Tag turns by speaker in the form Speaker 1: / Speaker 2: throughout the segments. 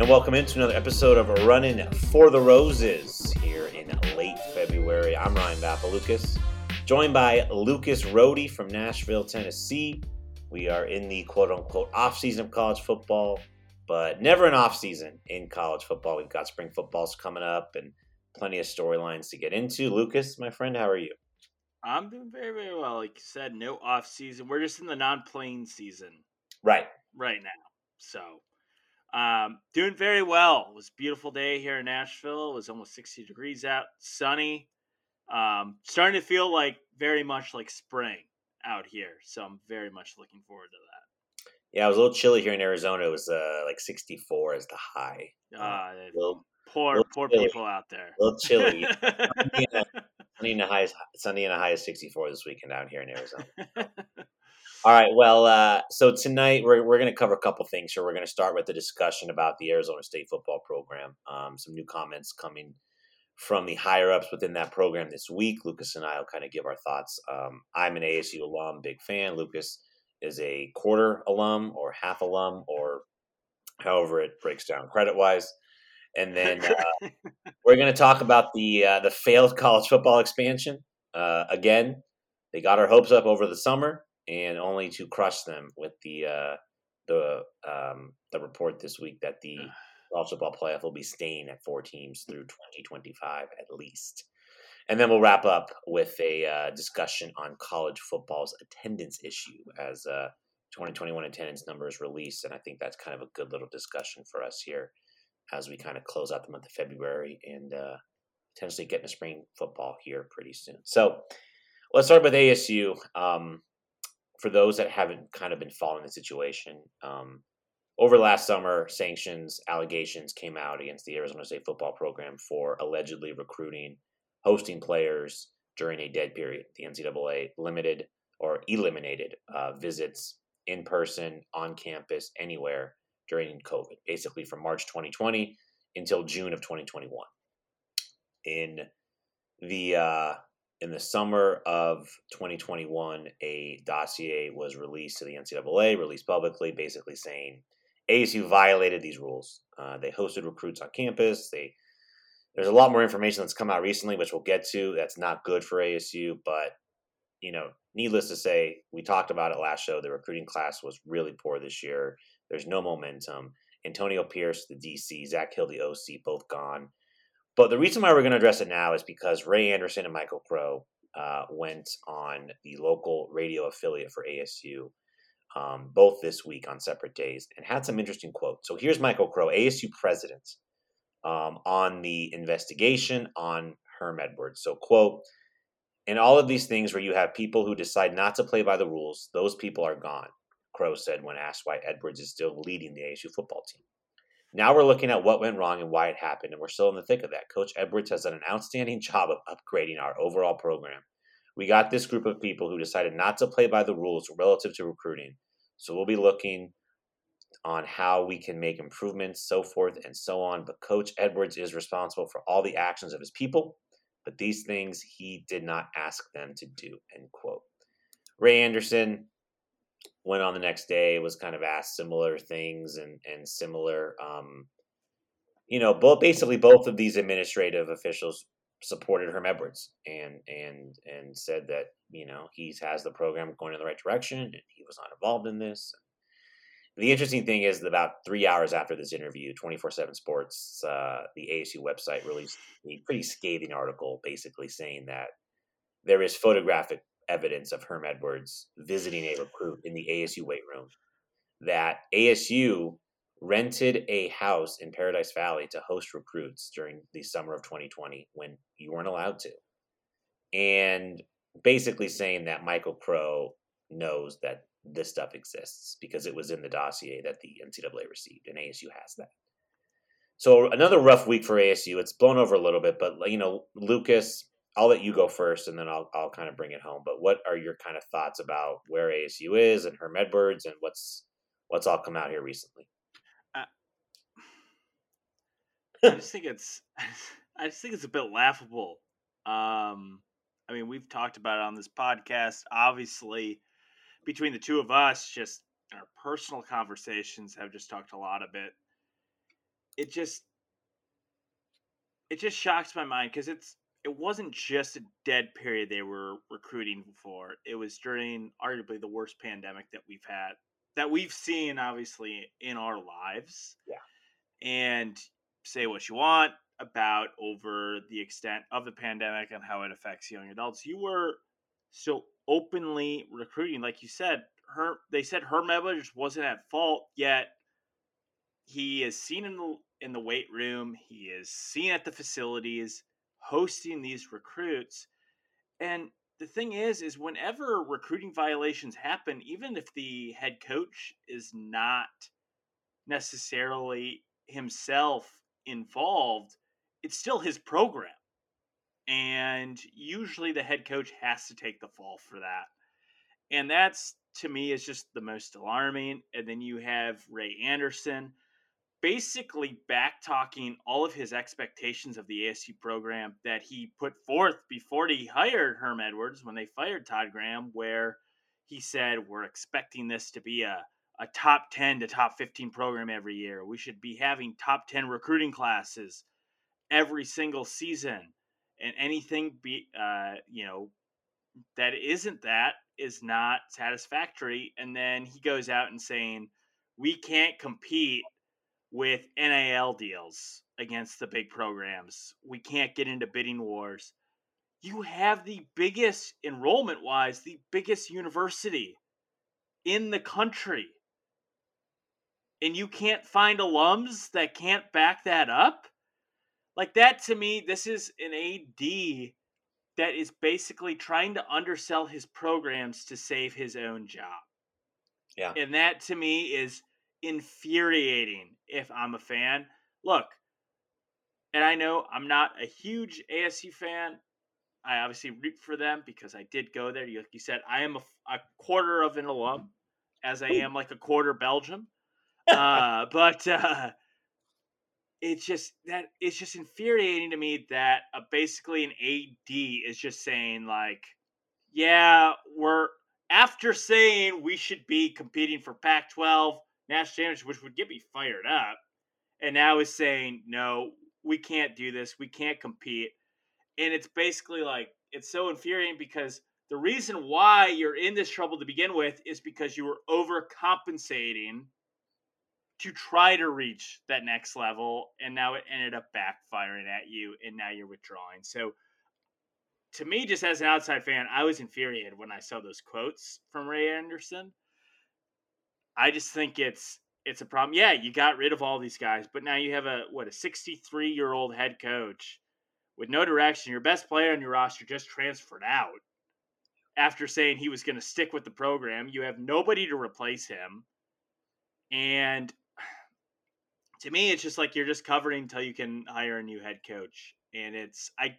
Speaker 1: and welcome into another episode of Running for the Roses here in late February. I'm Ryan Vapalukas, joined by Lucas Rohde from Nashville, Tennessee. We are in the quote unquote off season of college football, but never an off season in college football. We've got spring footballs coming up and plenty of storylines to get into. Lucas, my friend, how are you?
Speaker 2: I'm doing very, very well. Like you said, no off season. We're just in the non playing season.
Speaker 1: Right.
Speaker 2: Right now. So um, doing very well. It was a beautiful day here in Nashville. It was almost 60 degrees out, sunny. Um, starting to feel like very much like spring out here. So I'm very much looking forward to that.
Speaker 1: Yeah, it was a little chilly here in Arizona. It was uh, like 64 as the high.
Speaker 2: Uh, little, poor, little poor chilly. people out there.
Speaker 1: A little chilly. sunny, in a, sunny and a high, sunny and a high of 64 this weekend out here in Arizona. All right. Well, uh, so tonight we're, we're going to cover a couple things here. We're going to start with the discussion about the Arizona State football program. Um, some new comments coming from the higher ups within that program this week. Lucas and I will kind of give our thoughts. Um, I'm an ASU alum, big fan. Lucas is a quarter alum or half alum or however it breaks down credit wise. And then uh, we're going to talk about the uh, the failed college football expansion. Uh, again, they got our hopes up over the summer and only to crush them with the uh, the um, the report this week that the college football playoff will be staying at four teams through 2025 at least. And then we'll wrap up with a uh, discussion on college football's attendance issue as uh, 2021 attendance numbers released. And I think that's kind of a good little discussion for us here as we kind of close out the month of February and uh, potentially get into spring football here pretty soon. So let's start with ASU. Um, for those that haven't kind of been following the situation, um, over last summer, sanctions allegations came out against the Arizona State football program for allegedly recruiting, hosting players during a dead period. The NCAA limited or eliminated uh, visits in person, on campus, anywhere during COVID, basically from March 2020 until June of 2021. In the uh, in the summer of 2021, a dossier was released to the NCAA, released publicly, basically saying ASU violated these rules. Uh, they hosted recruits on campus. They there's a lot more information that's come out recently, which we'll get to. That's not good for ASU, but you know, needless to say, we talked about it last show. The recruiting class was really poor this year. There's no momentum. Antonio Pierce, the DC, Zach Hill, the OC, both gone. But the reason why we're going to address it now is because Ray Anderson and Michael Crow uh, went on the local radio affiliate for ASU um, both this week on separate days and had some interesting quotes. So here's Michael Crow, ASU president, um, on the investigation on Herm Edwards. So, quote, in all of these things where you have people who decide not to play by the rules, those people are gone, Crow said when asked why Edwards is still leading the ASU football team. Now we're looking at what went wrong and why it happened, and we're still in the thick of that. Coach Edwards has done an outstanding job of upgrading our overall program. We got this group of people who decided not to play by the rules relative to recruiting. So we'll be looking on how we can make improvements, so forth and so on. But Coach Edwards is responsible for all the actions of his people, but these things he did not ask them to do. End quote. Ray Anderson, went on the next day was kind of asked similar things and and similar um, you know both basically both of these administrative officials supported Herm Edwards and and and said that you know he has the program going in the right direction and he was not involved in this. The interesting thing is that about three hours after this interview, 24 7 Sports, uh, the ASU website released a pretty scathing article basically saying that there is photographic evidence of Herm Edwards visiting a recruit in the ASU weight room. That ASU rented a house in Paradise Valley to host recruits during the summer of 2020 when you weren't allowed to. And basically saying that Michael Crow knows that this stuff exists because it was in the dossier that the NCAA received, and ASU has that. So another rough week for ASU. It's blown over a little bit, but you know, Lucas, I'll let you go first, and then I'll I'll kind of bring it home. But what are your kind of thoughts about where ASU is and Herm Edwards and what's what's all come out here recently? Uh,
Speaker 2: I just think it's I just think it's a bit laughable. Um, I mean, we've talked about it on this podcast. Obviously, between the two of us, just our personal conversations have just talked a lot of it. it just it just shocks my mind because it's it wasn't just a dead period they were recruiting for. It was during arguably the worst pandemic that we've had that we've seen obviously in our lives.
Speaker 1: Yeah.
Speaker 2: And say what you want about over the extent of the pandemic and how it affects young adults. You were so openly recruiting, like you said, her they said Herm Edwards wasn't at fault, yet he is seen in the in the weight room, he is seen at the facilities hosting these recruits. And the thing is is whenever recruiting violations happen, even if the head coach is not necessarily himself involved, it's still his program. And usually the head coach has to take the fall for that. And that's to me is just the most alarming. And then you have Ray Anderson basically back talking all of his expectations of the ASU program that he put forth before he hired Herm Edwards when they fired Todd Graham, where he said, We're expecting this to be a, a top 10 to top 15 program every year. We should be having top 10 recruiting classes every single season. And anything be, uh, you know, that isn't that is not satisfactory. And then he goes out and saying, we can't compete with NIL deals against the big programs. We can't get into bidding wars. You have the biggest enrollment wise, the biggest university in the country. And you can't find alums that can't back that up? Like that to me, this is an AD that is basically trying to undersell his programs to save his own job.
Speaker 1: Yeah.
Speaker 2: And that to me is infuriating if I'm a fan. Look, and I know I'm not a huge ASU fan. I obviously root for them because I did go there. Like you said, I am a, a quarter of an alum, as I am like a quarter Belgium. Uh, but uh, it's just that it's just infuriating to me that uh, basically an AD is just saying like, yeah, we're after saying we should be competing for Pac-12 national championship, which would get me fired up, and now is saying no, we can't do this, we can't compete, and it's basically like it's so infuriating because the reason why you're in this trouble to begin with is because you were overcompensating to try to reach that next level and now it ended up backfiring at you and now you're withdrawing. So to me just as an outside fan i was infuriated when i saw those quotes from ray anderson i just think it's it's a problem yeah you got rid of all these guys but now you have a what a 63 year old head coach with no direction your best player on your roster just transferred out after saying he was going to stick with the program you have nobody to replace him and to me, it's just like you're just covering until you can hire a new head coach. And it's I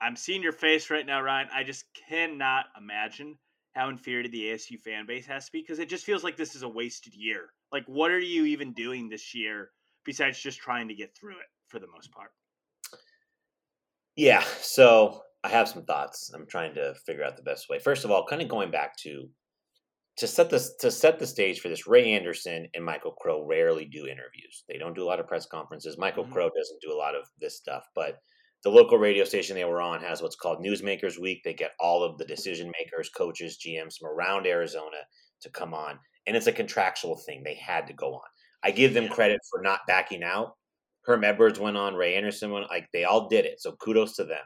Speaker 2: I'm seeing your face right now, Ryan. I just cannot imagine how inferior the ASU fan base has to be because it just feels like this is a wasted year. Like, what are you even doing this year besides just trying to get through it for the most part?
Speaker 1: Yeah, so I have some thoughts. I'm trying to figure out the best way. First of all, kind of going back to to set this to set the stage for this, Ray Anderson and Michael Crow rarely do interviews. They don't do a lot of press conferences. Michael mm-hmm. Crow doesn't do a lot of this stuff, but the local radio station they were on has what's called Newsmakers Week. They get all of the decision makers, coaches, GMs from around Arizona to come on, and it's a contractual thing. They had to go on. I give them credit for not backing out. Herm Edwards went on, Ray Anderson went like they all did it. So kudos to them.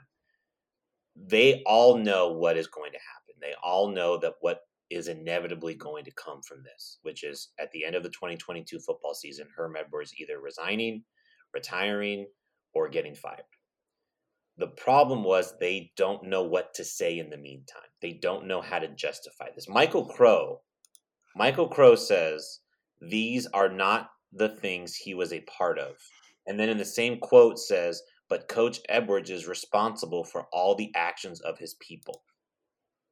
Speaker 1: They all know what is going to happen. They all know that what is inevitably going to come from this, which is at the end of the 2022 football season, Herm Edwards either resigning, retiring, or getting fired. The problem was they don't know what to say in the meantime. They don't know how to justify this. Michael Crow, Michael Crow says these are not the things he was a part of. And then in the same quote says, but Coach Edwards is responsible for all the actions of his people.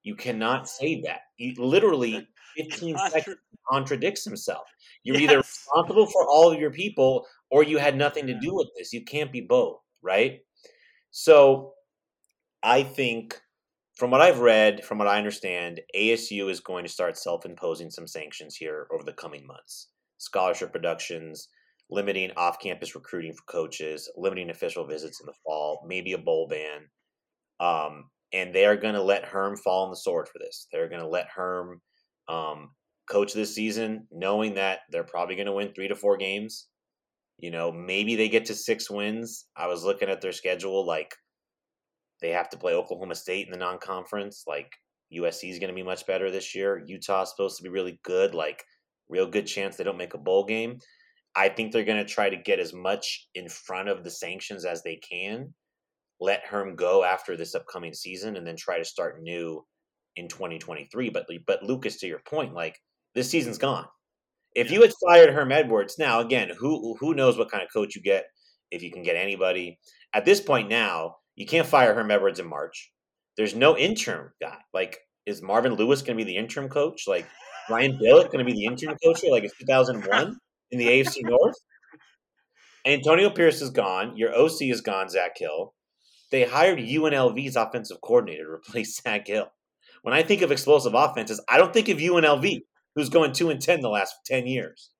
Speaker 1: You cannot say that. He literally 15 seconds contradicts himself. You're yes. either responsible for all of your people or you had nothing to do with this. You can't be both, right? So I think from what I've read, from what I understand, ASU is going to start self imposing some sanctions here over the coming months. Scholarship reductions, limiting off-campus recruiting for coaches, limiting official visits in the fall, maybe a bowl ban. Um, and they are going to let Herm fall on the sword for this. They're going to let Herm um, coach this season, knowing that they're probably going to win three to four games. You know, maybe they get to six wins. I was looking at their schedule, like they have to play Oklahoma State in the non-conference. Like USC is going to be much better this year. Utah's supposed to be really good. Like real good chance they don't make a bowl game. I think they're going to try to get as much in front of the sanctions as they can. Let Herm go after this upcoming season, and then try to start new in 2023. But but Lucas, to your point, like this season's gone. If you had fired Herm Edwards, now again, who who knows what kind of coach you get if you can get anybody at this point now you can't fire Herm Edwards in March. There's no interim guy. Like, is Marvin Lewis going to be the interim coach? Like, Brian Billick going to be the interim coach like it's 2001 in the AFC North? Antonio Pierce is gone. Your OC is gone, Zach Hill. They hired UNLV's offensive coordinator to replace Zach Hill. When I think of explosive offenses, I don't think of UNLV, who's going two and ten the last ten years.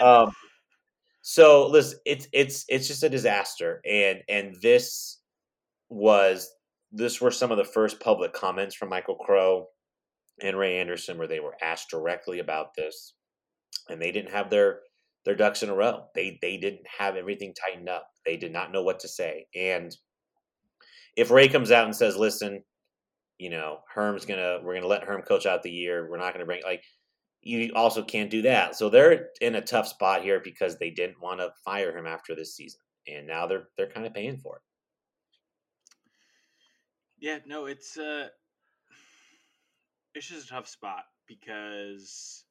Speaker 1: Um, so listen, it's it's it's just a disaster, and and this was this were some of the first public comments from Michael Crow and Ray Anderson where they were asked directly about this, and they didn't have their their ducks in a row. They they didn't have everything tightened up. They did not know what to say. And if Ray comes out and says, "Listen, you know, Herm's gonna we're gonna let Herm coach out the year. We're not gonna bring like." You also can't do that. So they're in a tough spot here because they didn't want to fire him after this season, and now they're they're kind of paying for it.
Speaker 2: Yeah, no, it's uh it's just a tough spot because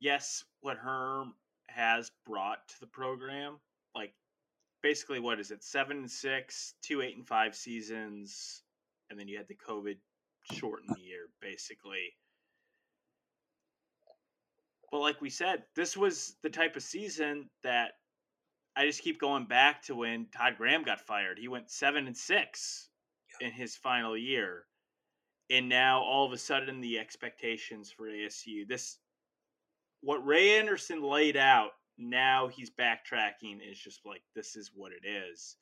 Speaker 2: yes, what Herm has brought to the program, like basically what is it, seven and six, two eight and five seasons, and then you had the COVID shortened year, basically. But like we said, this was the type of season that I just keep going back to when Todd Graham got fired. He went seven and six in his final year, and now all of a sudden the expectations for ASU this what Ray Anderson laid out. Now he's backtracking. Is just like this is what it is.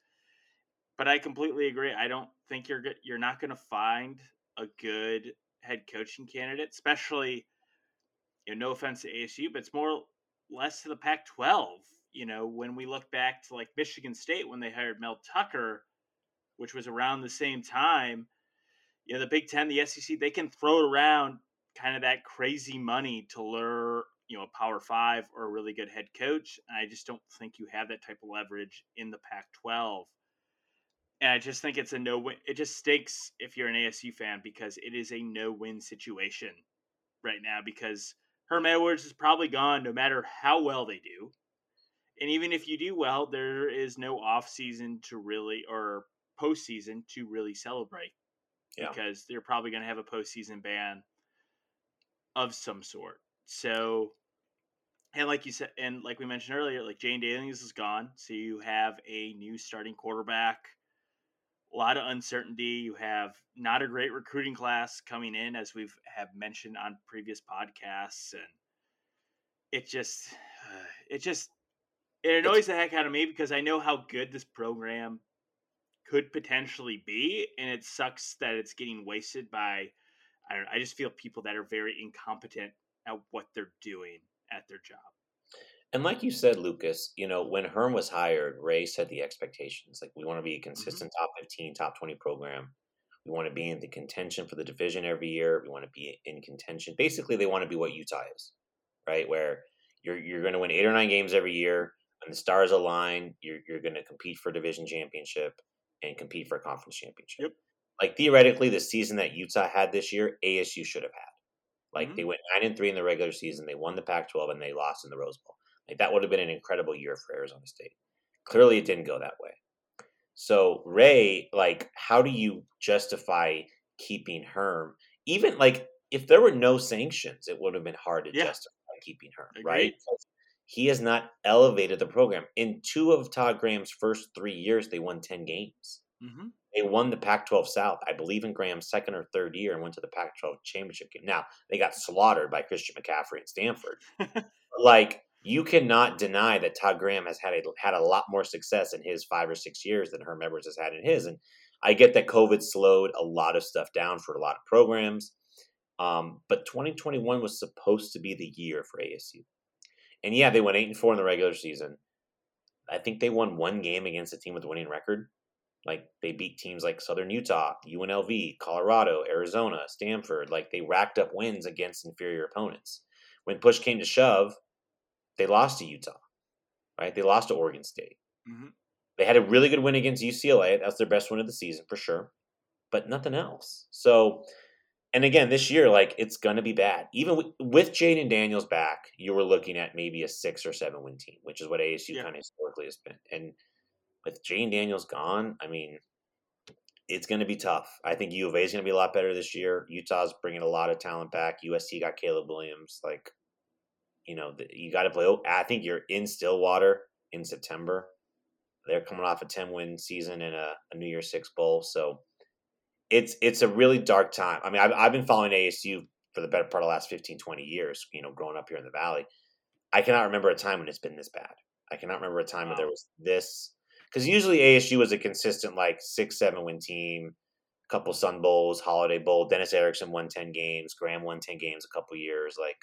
Speaker 2: But I completely agree. I don't think you're you're not going to find a good head coaching candidate, especially. You know, no offense to ASU, but it's more less to the Pac-12 you know, when we look back to like Michigan State when they hired Mel Tucker, which was around the same time, you know, the Big Ten, the SEC, they can throw around kind of that crazy money to lure, you know, a Power Five or a really good head coach. And I just don't think you have that type of leverage in the Pac 12. And I just think it's a no win. It just stinks if you're an ASU fan because it is a no win situation right now because Herm Edwards is probably gone no matter how well they do and even if you do well, there is no off season to really or postseason to really celebrate yeah. because they're probably going to have a postseason ban of some sort. So, and like you said, and like we mentioned earlier, like Jayden Daniels is gone, so you have a new starting quarterback. A lot of uncertainty. You have not a great recruiting class coming in, as we've have mentioned on previous podcasts, and it just, uh, it just it annoys the heck out of me because I know how good this program could potentially be, and it sucks that it's getting wasted by. I don't. I just feel people that are very incompetent at what they're doing at their job.
Speaker 1: And like you said, Lucas, you know, when Herm was hired, Ray set the expectations. Like we want to be a mm-hmm. consistent mm-hmm. top 15, top 20 program. We want to be in the contention for the division every year. We want to be in contention. Basically, they want to be what Utah is, right? Where you're you're going to win eight or nine games every year when the stars align, you're you're going to compete for division championship and compete for a conference championship. Yep. Like theoretically, the season that Utah had this year, ASU should have had. Like mm-hmm. they went nine and three in the regular season, they won the Pac-12, and they lost in the Rose Bowl. Like that would have been an incredible year for Arizona State. Clearly, it didn't go that way. So Ray, like, how do you justify keeping Herm? Even like if there were no sanctions, it would have been hard to yeah. justify keeping Herm, Agreed. right? he has not elevated the program. In two of Todd Graham's first three years, they won 10 games. Mm-hmm. They won the Pac 12 South, I believe, in Graham's second or third year and went to the Pac 12 championship game. Now, they got slaughtered by Christian McCaffrey and Stanford. like, you cannot deny that Todd Graham has had a had a lot more success in his five or six years than Herm Edwards has had in his. And I get that COVID slowed a lot of stuff down for a lot of programs. Um, but 2021 was supposed to be the year for ASU. And yeah, they went eight and four in the regular season. I think they won one game against a team with a winning record. Like they beat teams like Southern Utah, UNLV, Colorado, Arizona, Stanford. Like they racked up wins against inferior opponents. When push came to shove, they lost to Utah, right? They lost to Oregon State. Mm-hmm. They had a really good win against UCLA. That's their best win of the season for sure, but nothing else. So, and again, this year, like it's going to be bad. Even with, with Jayden Daniels back, you were looking at maybe a six or seven win team, which is what ASU yeah. kind of historically has been. And with Jayden Daniels gone, I mean, it's going to be tough. I think U of A is going to be a lot better this year. Utah's bringing a lot of talent back. USC got Caleb Williams. Like, you know, you got to play. Oh, I think you're in Stillwater in September. They're coming off a 10 win season and a, a New Year's Six Bowl. So it's it's a really dark time. I mean, I've, I've been following ASU for the better part of the last 15, 20 years, you know, growing up here in the Valley. I cannot remember a time when it's been this bad. I cannot remember a time wow. where there was this because usually ASU was a consistent like six, seven win team, a couple Sun Bowls, Holiday Bowl. Dennis Erickson won ten games, Graham won ten games a couple years. Like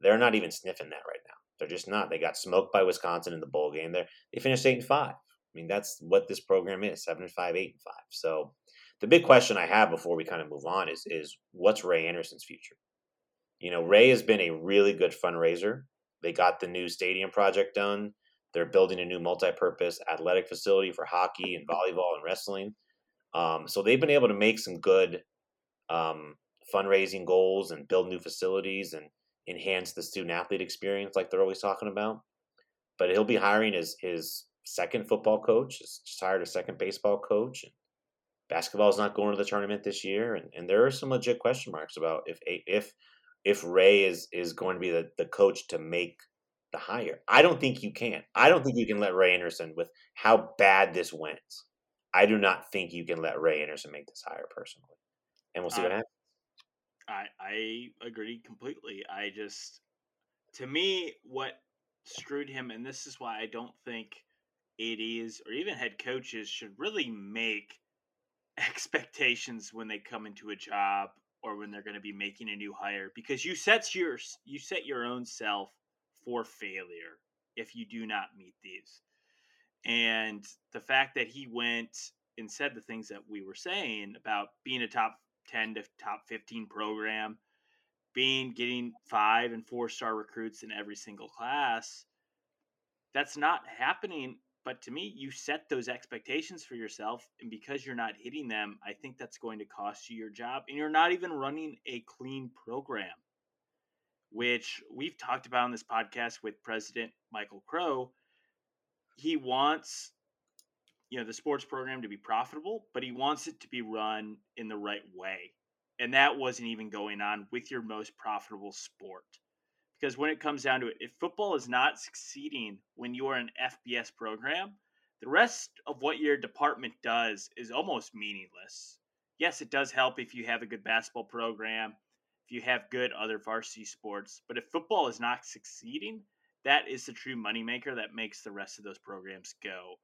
Speaker 1: they're not even sniffing that right now. They're just not. They got smoked by Wisconsin in the bowl game. There, they finished eight and five. I mean, that's what this program is: seven and five, eight and five. So, the big question I have before we kind of move on is is what's Ray Anderson's future? You know, Ray has been a really good fundraiser. They got the new stadium project done. They're building a new multi-purpose athletic facility for hockey and volleyball and wrestling. Um, so they've been able to make some good um, fundraising goals and build new facilities and enhance the student athlete experience, like they're always talking about. But he'll be hiring his his second football coach. Just hired a second baseball coach. And basketball is not going to the tournament this year, and, and there are some legit question marks about if if if Ray is is going to be the, the coach to make the hire. I don't think you can. I don't think you can let Ray Anderson with how bad this went. I do not think you can let Ray Anderson make this hire personally. And we'll see what happens.
Speaker 2: I I agree completely. I just to me what screwed him and this is why I don't think ADs or even head coaches should really make expectations when they come into a job or when they're going to be making a new hire because you set your you set your own self for failure if you do not meet these. And the fact that he went and said the things that we were saying about being a top 10 to top 15 program, being getting five and four star recruits in every single class, that's not happening. But to me, you set those expectations for yourself. And because you're not hitting them, I think that's going to cost you your job. And you're not even running a clean program which we've talked about on this podcast with President Michael Crow. He wants you know the sports program to be profitable, but he wants it to be run in the right way. And that wasn't even going on with your most profitable sport. Because when it comes down to it, if football is not succeeding when you are an FBS program, the rest of what your department does is almost meaningless. Yes, it does help if you have a good basketball program, if you have good other varsity sports. But if football is not succeeding, that is the true moneymaker that makes the rest of those programs go.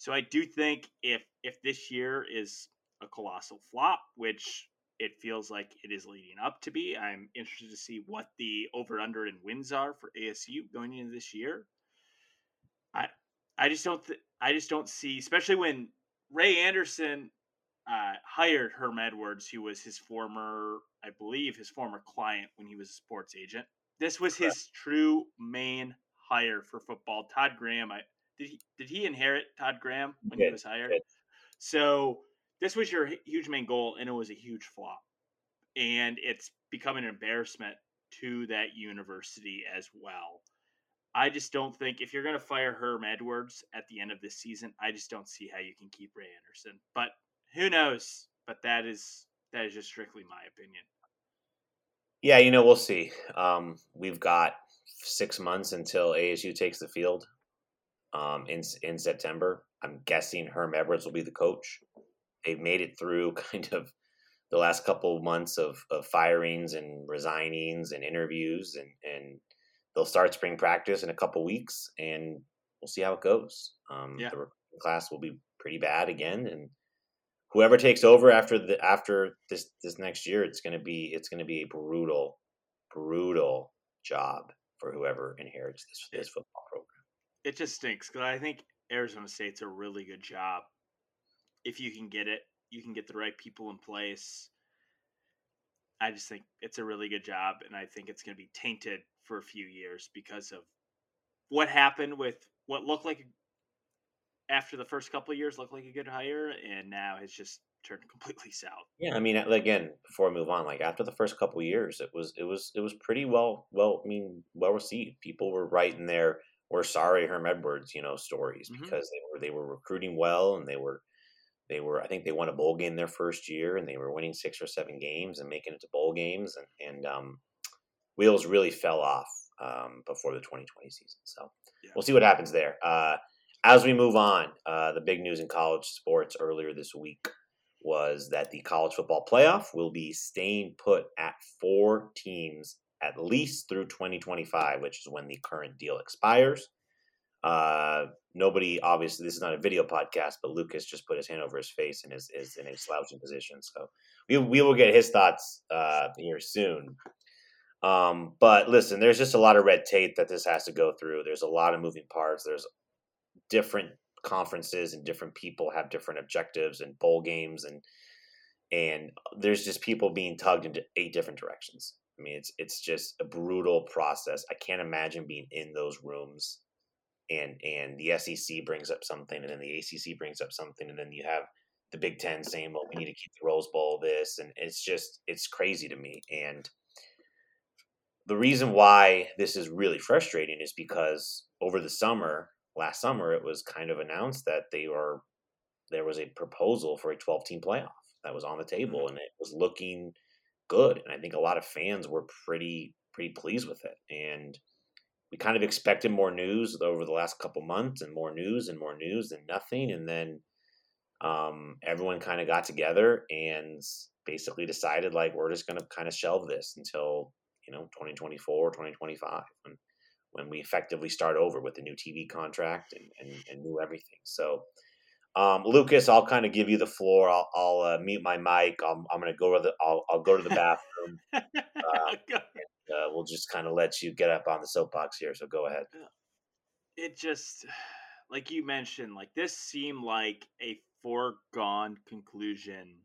Speaker 2: So I do think if if this year is a colossal flop, which it feels like it is leading up to be, I'm interested to see what the over under and wins are for ASU going into this year. I I just don't th- I just don't see, especially when Ray Anderson uh, hired Herm Edwards, who was his former, I believe, his former client when he was a sports agent. This was his true main hire for football. Todd Graham, I did he did he inherit Todd Graham when he, he was hired? So this was your huge main goal, and it was a huge flop, and it's become an embarrassment to that university as well. I just don't think if you're going to fire Herm Edwards at the end of this season, I just don't see how you can keep Ray Anderson. But who knows? But that is that is just strictly my opinion.
Speaker 1: Yeah, you know, we'll see. Um, we've got six months until ASU takes the field um, in in September. I'm guessing Herm Edwards will be the coach. They've made it through kind of the last couple of months of, of firings and resignings and interviews, and and they'll start spring practice in a couple weeks, and we'll see how it goes. Um,
Speaker 2: Yeah.
Speaker 1: The class will be pretty bad again, and whoever takes over after the after this this next year, it's gonna be it's gonna be a brutal, brutal job for whoever inherits this this football program.
Speaker 2: It just stinks because I think Arizona State's a really good job. If you can get it, you can get the right people in place. I just think it's a really good job, and I think it's going to be tainted for a few years because of what happened with what looked like after the first couple of years looked like a good hire, and now has just turned completely south.
Speaker 1: Yeah, I mean, again, before I move on, like after the first couple years, it was it was it was pretty well well I mean well received. People were writing their "We're sorry, Herm Edwards," you know, stories
Speaker 2: Mhm.
Speaker 1: because they were they were recruiting well and they were they were I think they won a bowl game their first year and they were winning six or seven games and making it to bowl games and and um, wheels really fell off um, before the 2020 season. So
Speaker 2: Yeah.
Speaker 1: we'll see what happens there. Uh, as we move on, uh, the big news in college sports earlier this week was that the college football playoff will be staying put at four teams at least through 2025, which is when the current deal expires. Uh, nobody, obviously, this is not a video podcast, but Lucas just put his hand over his face and is, is in a slouching position. So we, we will get his thoughts uh, here soon. Um, but listen, there's just a lot of red tape that this has to go through. There's a lot of moving parts. There's different conferences and different people have different objectives and bowl games and and there's just people being tugged into eight different directions. I mean, it's it's just a brutal process. I can't imagine being in those rooms and and the SEC brings up something and then the ACC brings up something and then you have the Big 10 saying, "Well, we need to keep the Rose Bowl this." And it's just it's crazy to me and the reason why this is really frustrating is because over the summer, last summer, it was kind of announced that they were there was a proposal for a 12 team playoff that was on the table mm-hmm. and it was looking good. And I think a lot of fans were pretty pretty pleased with it. And we kind of expected more news over the last couple months and more news and more news and nothing. And then um, everyone kind of got together and basically decided like we're just going to kind of shelve this until you know 2024 2025 when when we effectively start over with the new tv contract and and, and new everything so um, lucas i'll kind of give you the floor. I'll, I'll uh, mute my mic. I'm, I'm going to go to the I'll, I'll go to the bathroom uh, we'll just kind of let you get up on the soapbox here so go ahead.
Speaker 2: It just like you mentioned like this seemed like a foregone conclusion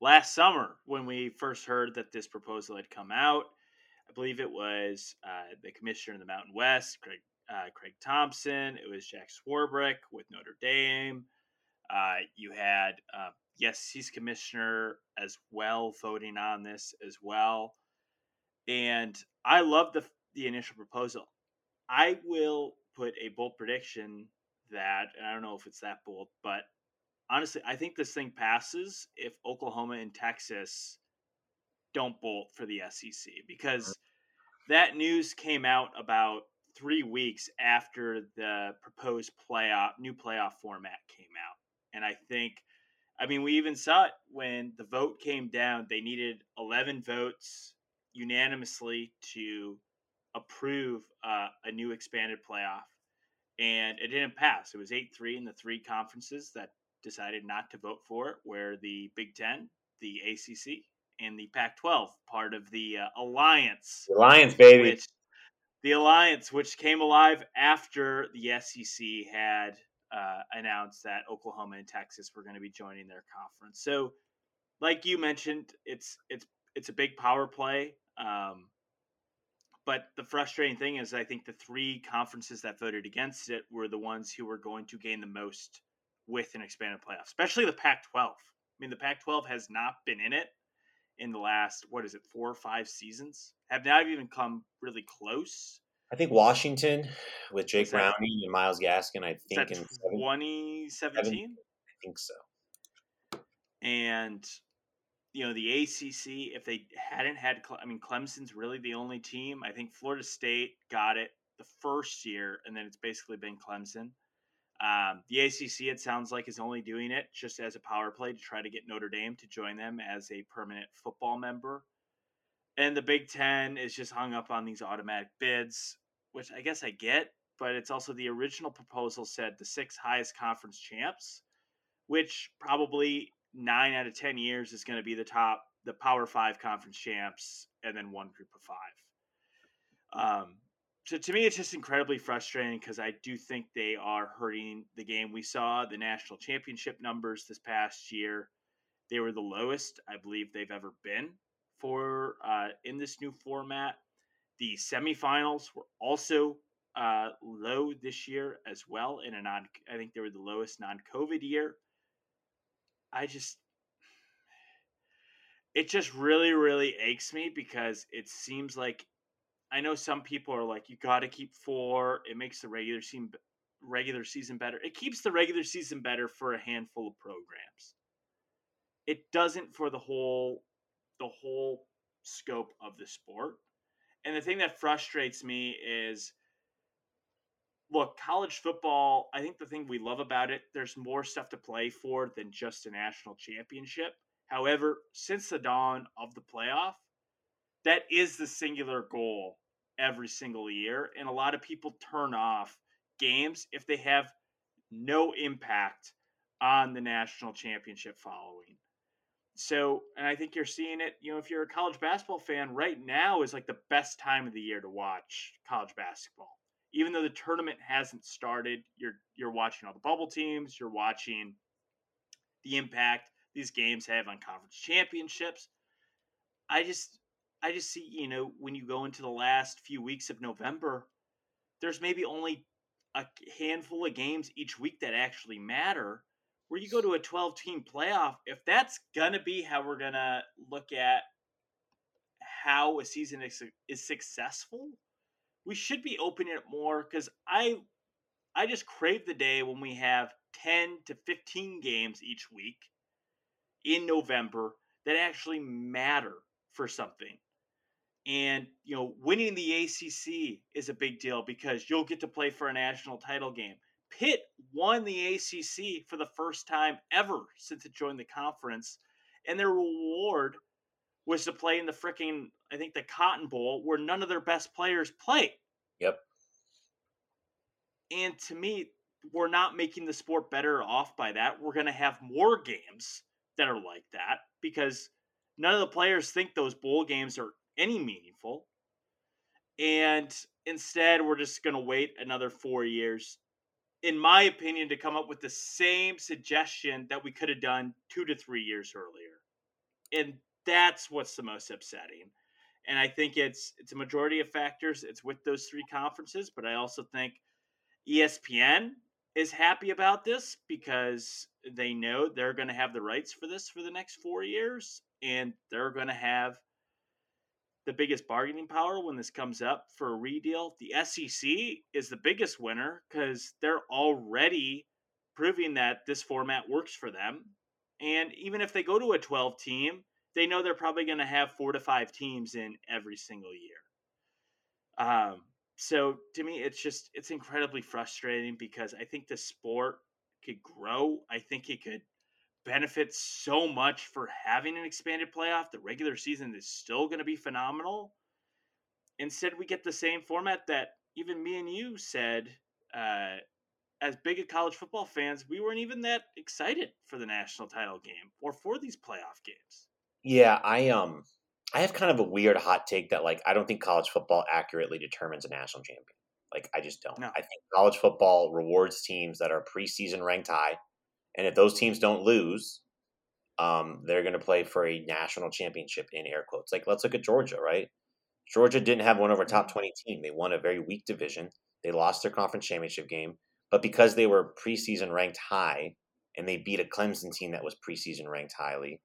Speaker 2: last summer when we first heard that this proposal had come out. I believe it was uh, the commissioner in the mountain west craig, uh, craig thompson it was jack swarbrick with notre dame uh, you had uh, yes he's commissioner as well voting on this as well and i love the, the initial proposal. I will put a bold prediction that and I don't know if it's that bold, but honestly, I think this thing passes if Oklahoma and Texas don't bolt for the SEC because that news came out about three weeks after the proposed playoff new playoff format came out. And I think I mean we even saw it when the vote came down, they needed eleven votes unanimously to approve uh, a new expanded playoff and it didn't pass. It was 8 3 in the three conferences that decided not to vote for it, where the Big Ten, the ACC, and the Pac 12, part of the uh, alliance.
Speaker 1: Lions, baby.
Speaker 2: Which, the alliance, which came alive after the SEC had uh, announced that Oklahoma and Texas were going to be joining their conference. So, like you mentioned, it's it's it's a big power play. Um, but the frustrating thing is, I think the three conferences that voted against it were the ones who were going to gain the most with an expanded playoff, especially the Pac 12. I mean, the Pac 12 has not been in it in the last, what is it, four or five seasons? Have not even come really close.
Speaker 1: I think Washington with Jake Browning and Myles Gaskin, I think in
Speaker 2: 2017?
Speaker 1: I think so.
Speaker 2: And you know the ACC, if they hadn't had, I mean, Clemson's really the only team. I think Florida State got it the first year, and then it's basically been Clemson. Um, the ACC, it sounds like, is only doing it just as a power play to try to get Notre Dame to join them as a permanent football member. And the Big Ten is just hung up on these automatic bids, which I guess I get, but it's also the original proposal said the six highest conference champs, which probably nine out of 10 years is going to be the top, the Power Five conference champs, and then one group of five. Um, so to me, it's just incredibly frustrating because I do think they are hurting the game. We saw the national championship numbers this past year; they were the lowest I believe they've ever been for uh, in this new format. The semifinals were also uh, low this year as well in a non. I think they were the lowest non-COVID year. I just, it just really, really aches me because it seems like I know some people are like, you got to keep four. It makes the regular season regular season better. It keeps the regular season better for a handful of programs. It doesn't for the whole the whole scope of the sport. And the thing that frustrates me is look, college football, I think the thing we love about it, there's more stuff to play for than just a national championship. However, since the dawn of the playoff, that is the singular goal every single year. And a lot of people turn off games if they have no impact on the national championship following. So, and I think you're seeing it, you know, if you're a college basketball fan, right now is like the best time of the year to watch college basketball. Even though the tournament hasn't started, you're you're watching all the bubble teams, you're watching the impact these games have on conference championships. I just I just see, you know, when you go into the last few weeks of November, there's maybe only a handful of games each week that actually matter. Where you go to a 12 team playoff, if that's going to be how we're going to look at how a season is, is successful, we should be opening it more because I I just crave the day when we have 10 to 15 games each week in November that actually matter for something. And, you know, winning the ACC is a big deal because you'll get to play for a national title game. Pitt won the ACC for the first time ever since it joined the conference. And their reward was to play in the freaking, I think, the Cotton Bowl where none of their best players play.
Speaker 1: Yep.
Speaker 2: And to me, we're not making the sport better off by that. We're going to have more games that are like that because none of the players think those bowl games are any meaningful. And instead, we're just going to wait another four years, in my opinion, to come up with the same suggestion that we could have done two to three years earlier. And that's what's the most upsetting. And I think it's it's a majority of factors. It's with those three conferences, but I also think ESPN is happy about this because they know they're going to have the rights for this for the next four years, and they're going to have the biggest bargaining power when this comes up for a redeal. The SEC is the biggest winner because they're already proving that this format works for them. And even if they go to a 12 team, they know they're probably going to have four to five teams in every single year. Um, so to me, it's just it's incredibly frustrating because I think the sport could grow. I think it could benefits so much for having an expanded playoff. The regular season is still going to be phenomenal. Instead, we get the same format that even me and you said. Uh, as big a college football fans, we weren't even that excited for the national title game or for these playoff games.
Speaker 1: Yeah, I um I have kind of a weird hot take that like I don't think college football accurately determines a national champion. Like I just don't. No. I think college football rewards teams that are preseason ranked high and if those teams don't lose, um, they're going to play for a national championship in air quotes. Like, let's look at Georgia, right? Georgia didn't have one of our top mm-hmm. 20 team. They won a very weak division. They lost their conference championship game, but because they were preseason ranked high and they beat a Clemson team that was preseason ranked highly,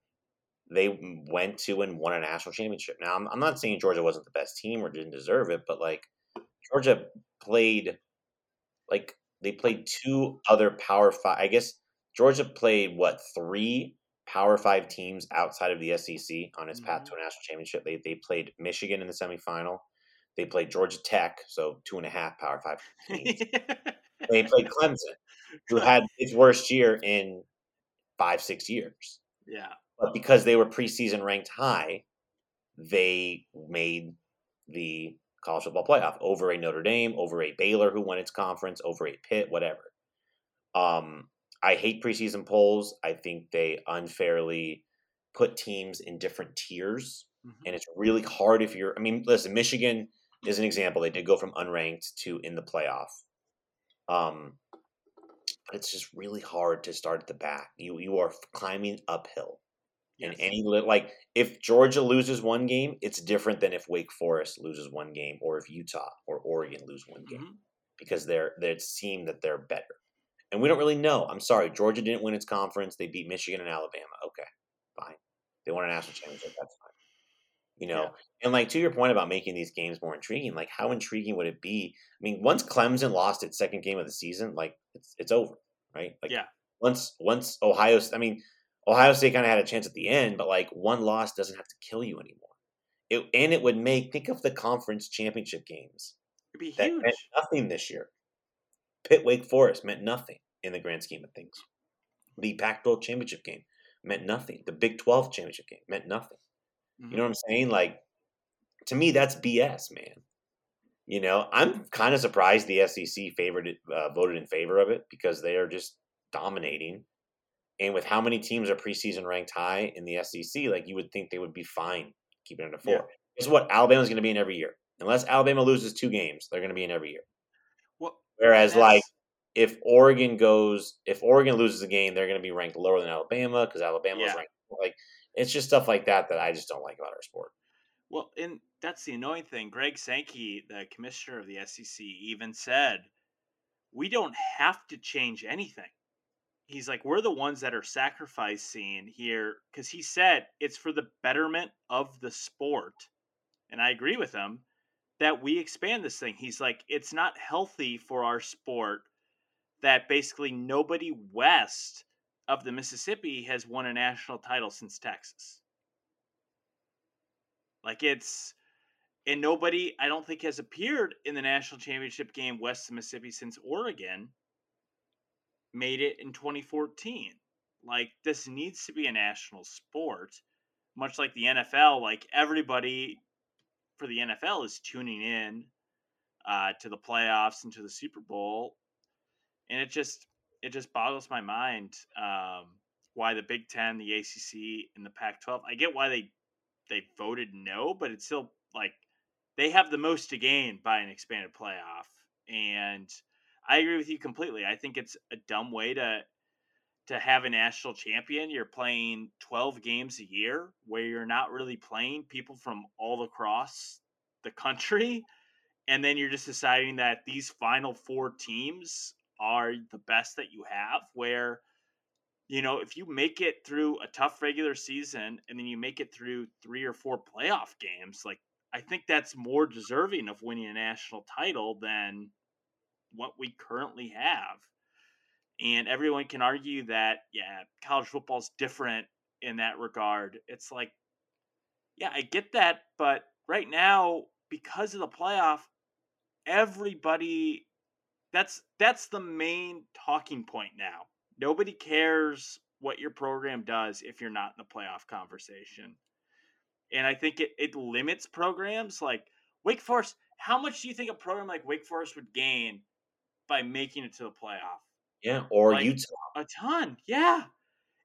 Speaker 1: they went to and won a national championship. Now, I'm, I'm not saying Georgia wasn't the best team or didn't deserve it, but like Georgia played, like they played two other Power Five. I guess Georgia played what three Power Five teams outside of the SEC on its mm-hmm. path to a national championship. They they played Michigan in the semifinal. They played Georgia Tech, so two and a half Power Five teams. they played Clemson, who had its worst year in five six years.
Speaker 2: Yeah,
Speaker 1: but because they were preseason ranked high, they made the college football playoff over a Notre Dame, over a Baylor who won its conference, over a Pitt, whatever. Um, I hate preseason polls. I think they unfairly put teams in different tiers, mm-hmm. and it's really hard if you're. I mean, listen, Michigan is an example. They did go from unranked to in the playoff. Um, but it's just really hard to start at the back. You you are climbing uphill. Yes. And any like if Georgia loses one game, it's different than if Wake Forest loses one game or if Utah or Oregon lose one game mm-hmm. because they're they seem that they're better. And we don't really know. I'm sorry, Georgia didn't win its conference. They beat Michigan and Alabama. Okay, fine. They won a national championship. That's fine. You know, yeah. and like to your point about making these games more intriguing, like how intriguing would it be? I mean, once Clemson lost its second game of the season, like it's it's over, right? Like
Speaker 2: yeah.
Speaker 1: Once once Ohio, I mean, Ohio State kind of had a chance at the end, but like one loss doesn't have to kill you anymore. It, and it would make think of the conference championship games.
Speaker 2: It'd be huge.
Speaker 1: nothing this year. Pitt Wake Forest meant nothing in the grand scheme of things. The Pac-12 championship game meant nothing. The Big 12 championship game meant nothing. Mm-hmm. You know what I'm saying? Like to me, that's BS, man. You know, I'm kind of surprised the SEC favored it, uh, voted in favor of it because they are just dominating and with how many teams are preseason ranked high in the SEC, like you would think they would be fine keeping it at four. Yeah. Guess what? Alabama's going to be in every year. Unless Alabama loses two games, they're going to be in every year. Whereas, like, if Oregon goes, if Oregon loses a game, they're going to be ranked lower than Alabama because Alabama's yeah. ranked. Like, it's just stuff like that that I just don't like about our sport.
Speaker 2: Well, and that's the annoying thing. Greg Sankey, the commissioner of the SEC, even said, "We don't have to change anything." he's like we're the ones that are sacrificing here because he said it's for the betterment of the sport and i agree with him that we expand this thing he's like it's not healthy for our sport that basically nobody west of the mississippi has won a national title since texas like it's and nobody i don't think has appeared in the national championship game west of mississippi since oregon made it in 2014. Like this needs to be a national sport, much like the NFL. Like everybody for the NFL is tuning in uh, to the playoffs and to the Super Bowl, and it just it just boggles my mind um, why the Big Ten, the ACC, and the Pac-12. I get why they they voted no, but it's still like they have the most to gain by an expanded playoff, and I agree with you completely. I think it's a dumb way to to have a national champion. You're playing 12 games a year where you're not really playing people from all across the country and then you're just deciding that these final four teams are the best that you have where you know, if you make it through a tough regular season and then you make it through three or four playoff games, like I think that's more deserving of winning a national title than what we currently have. And everyone can argue that, yeah, college football is different in that regard. It's like, yeah, I get that. But right now, because of the playoff, everybody that's that's the main talking point now. Nobody cares what your program does if you're not in the playoff conversation. And I think it, it limits programs like Wake Forest. How much do you think a program like Wake Forest would gain by making it to the playoff.
Speaker 1: Yeah, or like,
Speaker 2: Utah. A ton. Yeah.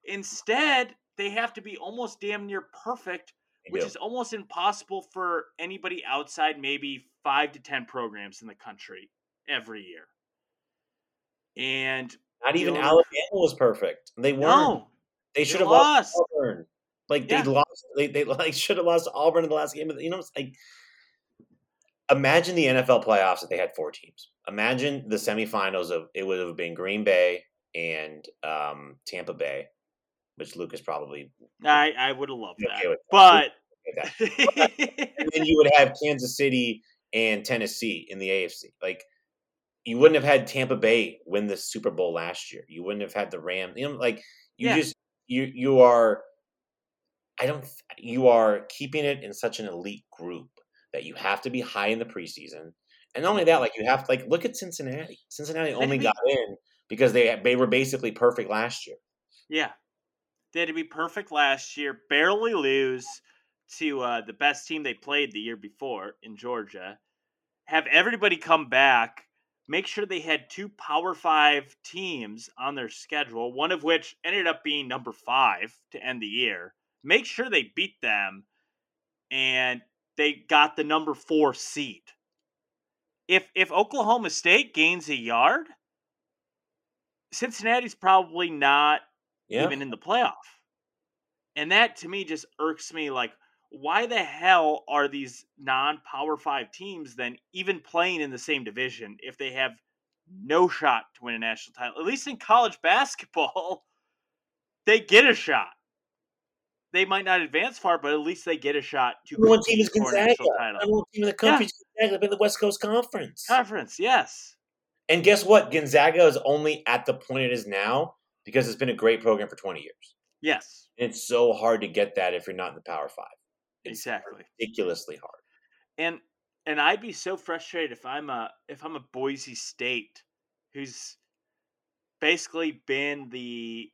Speaker 2: Instead, they have to be almost damn near perfect, they which do. is almost impossible for anybody outside maybe five to 10 programs in the country every year. And
Speaker 1: not even know, Alabama was perfect. They weren't. No, they should have lost. lost Auburn. Like yeah. they lost. They they like should have lost Auburn in the last game. Of the, you know, it's like imagine the NFL playoffs if they had four teams. Imagine the semifinals of it would have been Green Bay and um, Tampa Bay, which Lucas probably.
Speaker 2: I I would have loved okay that, but.
Speaker 1: That. and then you would have Kansas City and Tennessee in the AFC. Like you wouldn't have had Tampa Bay win the Super Bowl last year. You wouldn't have had the Rams. You know, like you yeah. just you you are. I don't. You are keeping it in such an elite group that you have to be high in the preseason. And not only that, like you have to like look at Cincinnati. Cincinnati only got in because they they were basically perfect last year.
Speaker 2: Yeah, they had to be perfect last year, barely lose, to uh, the best team they played the year before in Georgia, have everybody come back, make sure they had two Power Five teams on their schedule, one of which ended up being number five to end the year. Make sure they beat them, and they got the number four seed. If if Oklahoma State gains a yard, Cincinnati's probably not
Speaker 1: Yeah.
Speaker 2: even in the playoff. And that to me just irks me like why the hell are these non-power 5 teams then even playing in the same division if they have no shot to win a national title? At least in college basketball, they get a shot. They might not advance far, but at least they get a shot to
Speaker 1: one team is
Speaker 2: compete for a
Speaker 1: Gonzaga. One team in the country is Gonzaga. In the West Coast Conference.
Speaker 2: Conference, yes.
Speaker 1: And guess what? Gonzaga is only at the point it is now because it's been a great program for 20 years.
Speaker 2: Yes,
Speaker 1: And it's so hard to get that if you're not in the Power Five. It's
Speaker 2: exactly.
Speaker 1: ridiculously hard.
Speaker 2: and and I'd be so frustrated if I'm a if I'm a Boise State who's basically been the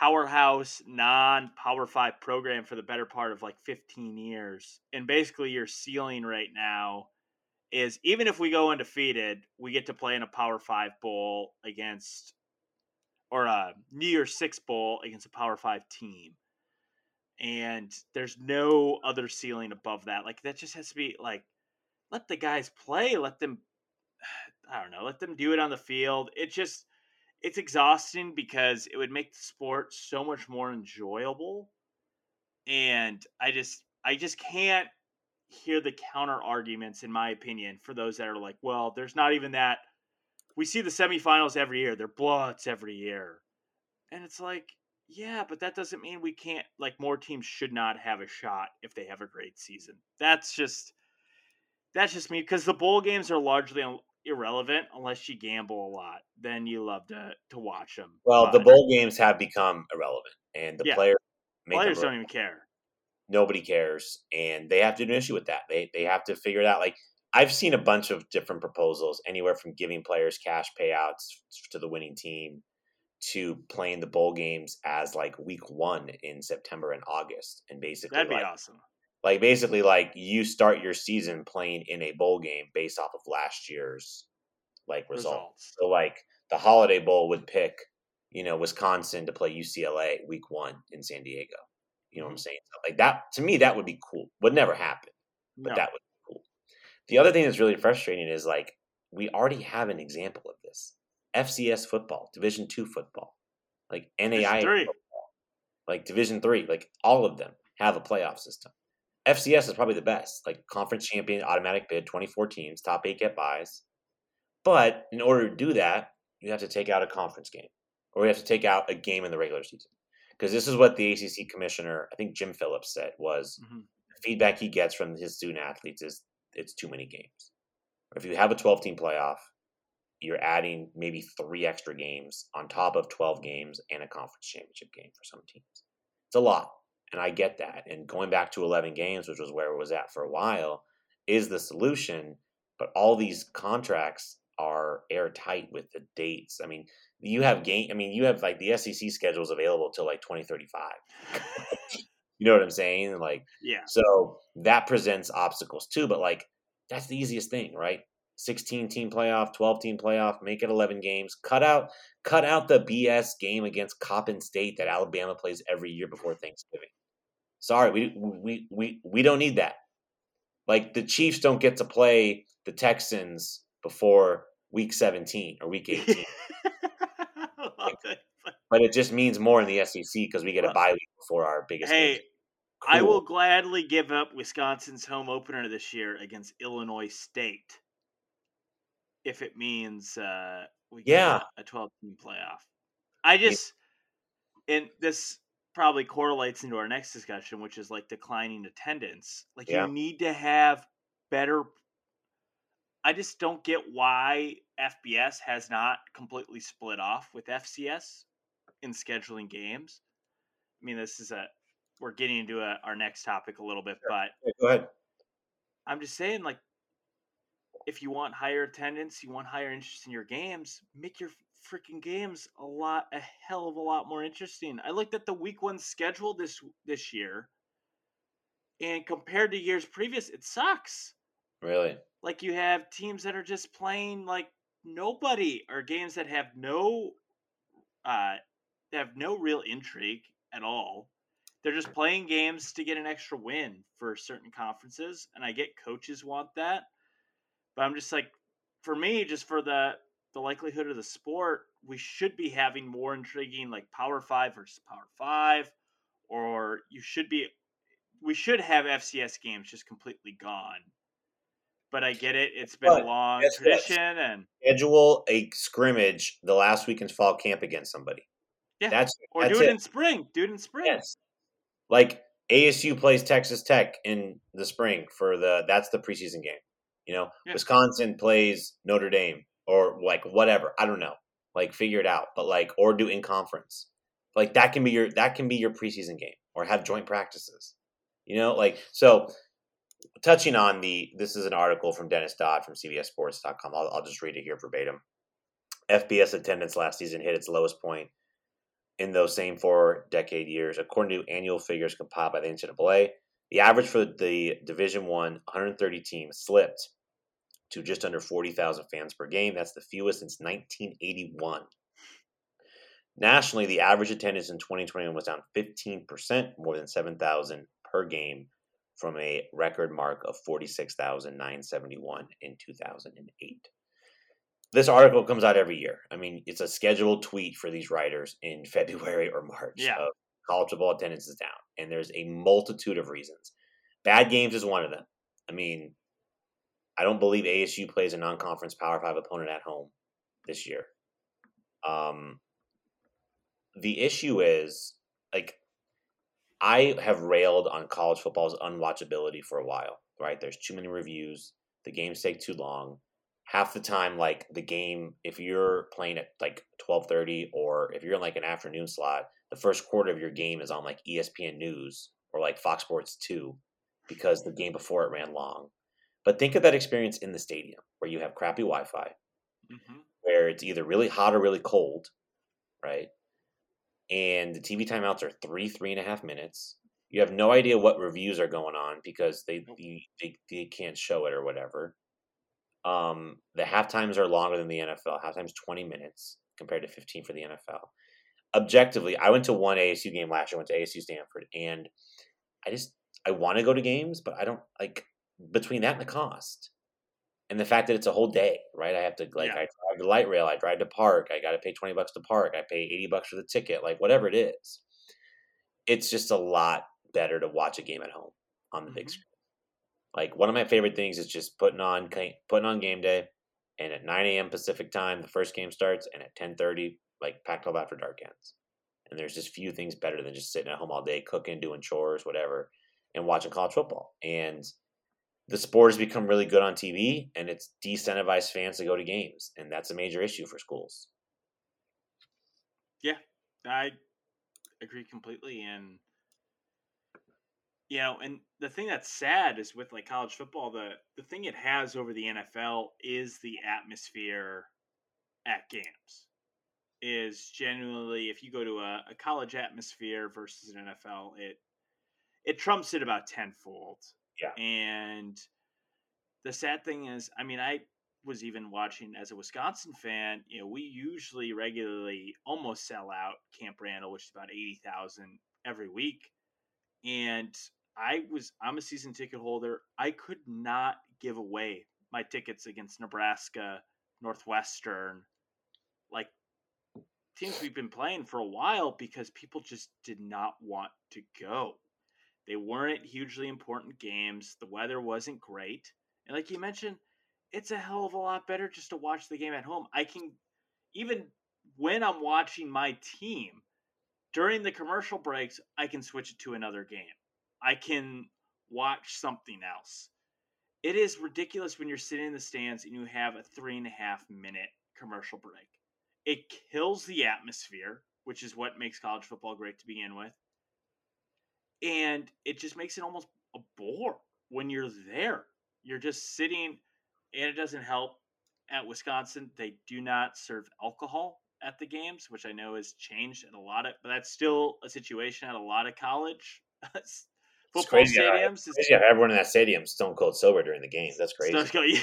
Speaker 2: powerhouse non power 5 program for the better part of like 15 years and basically your ceiling right now is even if we go undefeated we get to play in a power 5 bowl against or a New Year's 6 bowl against a power 5 team and there's no other ceiling above that. Like that just has to be like let the guys play, let them I don't know, let them do it on the field. It just it's exhausting because it would make the sport so much more enjoyable. And I just I just can't hear the counter arguments in my opinion for those that are like, well, there's not even that we see the semifinals every year. They're blowouts every year. And it's like, yeah, but that doesn't mean we can't like more teams should not have a shot if they have a great season. That's just that's just me because the bowl games are largely irrelevant unless you gamble a lot. Then you love to to watch them.
Speaker 1: Well, the bowl games have become irrelevant, and the
Speaker 2: Yeah.
Speaker 1: players make
Speaker 2: players don't even care.
Speaker 1: nobody cares and they have to do an issue with that they they have to figure it out like i've seen a bunch of different proposals anywhere from giving players cash payouts to the winning team to playing the bowl games as like week one in september and august and basically
Speaker 2: That'd be
Speaker 1: like,
Speaker 2: awesome.
Speaker 1: Like basically like you start your season playing in a bowl game based off of last year's like result.
Speaker 2: Results.
Speaker 1: so like the holiday bowl would pick you know wisconsin to play ucla week one in san diego. You know what i'm mm-hmm. saying? Like that to me that would be cool. Would never happen but
Speaker 2: No.
Speaker 1: that would be cool. The other thing that's really frustrating is like we already have an example of this. Fcs football division two football like nai football, like division three like all of them have a playoff system fcs is probably the best like conference champion automatic bid 24 teams top eight get buys. But in order to do that you have to take out a conference game or you have to take out a game in the regular season. Because this is what the acc commissioner i think jim phillips said was
Speaker 2: Mhm.
Speaker 1: the feedback he gets from his student athletes is it's too many games. If you have a 12 team playoff you're adding maybe three extra games on top of 12 games and a conference championship game for some teams. It's a lot and i get that and going back to 11 games which was where it was at for a while is the solution but all these contracts are airtight with the dates. I mean you have game i mean you have like the sec schedules available till like 2035 you know what i'm saying? Like
Speaker 2: Yeah.
Speaker 1: so that presents obstacles too but like that's the easiest thing right? 16 team playoff 12 team playoff make it 11 games cut out cut out the bs game against coppin state that alabama plays every year before thanksgiving sorry we we we, we don't need that like the chiefs don't get to play the texans before week 17 or week 18
Speaker 2: Love it.
Speaker 1: but it just means more in the sec because we get a bye week before our biggest
Speaker 2: Hey,
Speaker 1: games.
Speaker 2: I will gladly give up Wisconsin's home opener this year against Illinois State if it means uh, we get
Speaker 1: Yeah.
Speaker 2: a 12 team playoff. I just, and this probably correlates into our next discussion, which is like declining attendance. Like,
Speaker 1: Yeah.
Speaker 2: you need to have better. I just don't get why FBS has not completely split off with FCS in scheduling games. I mean, this is a we're getting into a, our next topic a little bit, but
Speaker 1: Yeah, go ahead
Speaker 2: I'm just saying, like, if you want higher attendance, you want higher interest in your games, make your freaking games a lot, a hell of a lot more interesting. I looked at the week one schedule this this year, And compared to years previous, it sucks.
Speaker 1: Really?
Speaker 2: Like you have teams that are just playing like nobody, or games that have no, uh, have no real intrigue at all. They're just playing games to get an extra win for certain conferences, and I get coaches want that, but I'm just like, for me, just for the the likelihood of the sport, we should be having more intriguing like Power Five versus Power Five, or you should be, we should have FCS games just completely gone. But I get it; it's been
Speaker 1: But
Speaker 2: a long tradition, and
Speaker 1: Schedule a scrimmage the last week in fall camp against somebody.
Speaker 2: yeah,
Speaker 1: That's
Speaker 2: or
Speaker 1: that's
Speaker 2: do it,
Speaker 1: it.
Speaker 2: in spring. Do it in spring.
Speaker 1: Yes. Like ASU plays Texas Tech in the spring for the that's the preseason game. You know,
Speaker 2: Yeah.
Speaker 1: Wisconsin plays Notre Dame or like whatever. I don't know. Like figure it out. But like or do in conference. Like that can be your that can be your preseason game or have joint practices. You know, like so touching on the this is an article from Dennis Dodd from CBSSports.com. I'll, I'll just read it here verbatim. FBS attendance last season hit its lowest point in those same four decade years, according to annual figures compiled by the NCAA. The average for the Division One 130 teams slipped to just under 40,000 fans per game. That's the fewest since 1981. Nationally, the average attendance in 2021 was down 15%, more than 7,000 per game, from a record mark of 46,971 in 2008 this article comes out every year. I mean, it's a scheduled tweet for these writers in February or March.
Speaker 2: Yeah.
Speaker 1: Of college football attendance is down, and there's a multitude of reasons. Bad games is one of them. I mean, I don't believe ASU plays a non-conference Power Five opponent at home this year. Um, the issue is like I have railed on college football's unwatchability for a while. Right? There's too many reviews. The games take too long half the time like the game if you're playing at like 12:30 or if you're in like an afternoon slot the first quarter of your game is on like ESPN News or like Fox Sports 2 because the game before it ran long but think of that experience in the stadium where you have crappy Wi-Fi
Speaker 2: hmm
Speaker 1: where it's either really hot or really cold right and the TV timeouts are three three and a half minutes you have no idea what reviews are going on because they you, they, they can't show it or whatever um, the half times are longer than the NFL. Half times twenty minutes compared to fifteen for the NFL. Objectively, I went to one ASU game last year. I went to ASU Stanford, and I just I want to go to games, but I don't like between that and the cost, and the fact that it's a whole day. Right, I have to like
Speaker 2: Yeah.
Speaker 1: I drive to light rail, I drive to park, I got to pay twenty bucks to park, I pay eighty bucks for the ticket, like whatever it is. It's just a lot better to watch a game at home on the big
Speaker 2: Mhm.
Speaker 1: screen. Like one of my favorite things is just putting on putting on game day, and at 9 a.m. Pacific time, the first game starts, and at 10:30, like Pac-12 after dark ends. And there's just few things better than just sitting at home all day, cooking, doing chores, whatever, and watching college football. And the sport has become really good on TV, and it's decentivized fans to go to games, and that's a major issue for schools.
Speaker 2: Yeah, I agree completely. And, you know, and the thing that's sad is with like college football, the, the thing it has over the NFL is the atmosphere at games. Is genuinely, if you go to a, a college atmosphere versus an NFL, it it trumps it about tenfold.
Speaker 1: Yeah.
Speaker 2: And the sad thing is, I mean, I was even watching as a Wisconsin fan, you know, we usually regularly almost sell out Camp Randall, which is about 80,000 every week. And I was, I'm a season ticket holder. I could not give away my tickets against Nebraska, Northwestern, like teams we've been playing for a while because people just did not want to go. They weren't hugely important games. The weather wasn't great. And like you mentioned, it's a hell of a lot better just to watch the game at home. I can even when I'm watching my team during the commercial breaks, I can switch it to another game. I can watch something else. It is ridiculous when you're sitting in the stands and you have a three and a half minute commercial break. It kills the atmosphere, which is what makes college football great to begin with. And it just makes it almost a bore when you're there. You're just sitting and it doesn't help at Wisconsin. They do not serve alcohol at the games, which I know has changed at a lot of, but that's still a situation at a lot of college Football
Speaker 1: how-
Speaker 2: stadiums.
Speaker 1: how everyone in that stadium stone cold sober during the games. That's crazy.
Speaker 2: Start going-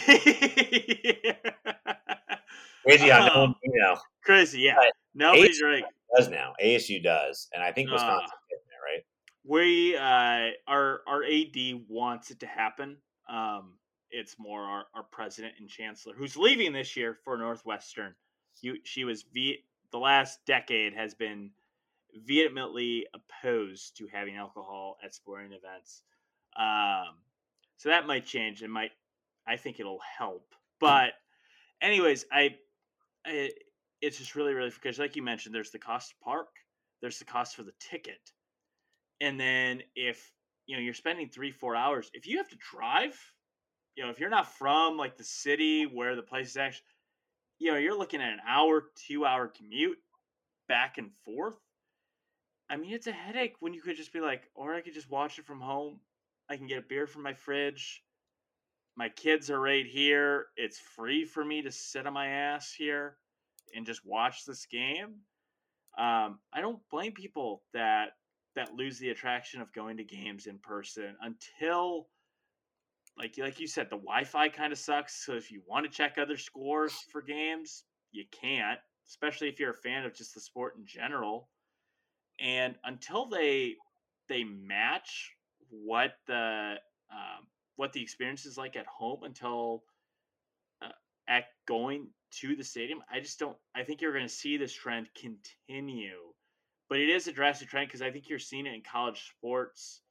Speaker 1: Crazy how no one,
Speaker 2: Um,
Speaker 1: you know
Speaker 2: Crazy, yeah.
Speaker 1: But
Speaker 2: Nobody
Speaker 1: Ace-
Speaker 2: drink.
Speaker 1: does now. ASU does, and I think
Speaker 2: Ah.
Speaker 1: Wisconsin's getting there, right?
Speaker 2: We uh our our AD wants it to happen. Um it's more our, our president and chancellor who's leaving this year for Northwestern. You, she was ve- the last decade has been vehemently opposed to having alcohol at sporting events. Um, so that might change. It might. I think it'll help. But, anyways, I, I it's just really really because like you mentioned, there's the cost to park, there's the cost for the ticket, and then if you know you're spending three four hours, if you have to drive, you know if you're not from like the city where the place is actually, you know you're looking at an hour two hour commute back and forth. I mean, it's a headache when you could just be like, or I could just watch it from home. I can get a beer from my fridge. My kids are right here. It's free for me to sit on my ass here and just watch this game. Um, I don't blame people that that lose the attraction of going to games in person until, like like you said, the Wi-Fi kind of sucks. So if you want to check other scores for games, you can't, especially if you're a fan of just the sport in general and until they they match what the um, what the experience is like at home until uh, at going to the stadium i just don't i think you're going to see this trend continue but it is a drastic trend because i think you're seeing it in college sports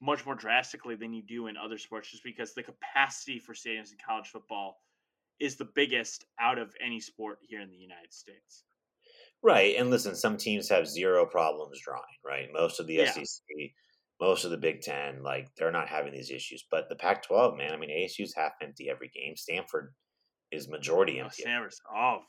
Speaker 2: much more drastically than you do in other sports just because the capacity for stadiums in college football is the biggest out of any sport here in the united states
Speaker 1: Right. And listen, some teams have zero problems drawing, right? Most of the
Speaker 2: Yeah.
Speaker 1: SEC, most of the Big Ten, like they're not having these issues. But the Pac 12, man, I mean, ASU's half empty every game. Stanford is majority
Speaker 2: Oh,
Speaker 1: empty.
Speaker 2: Stanford's- oh,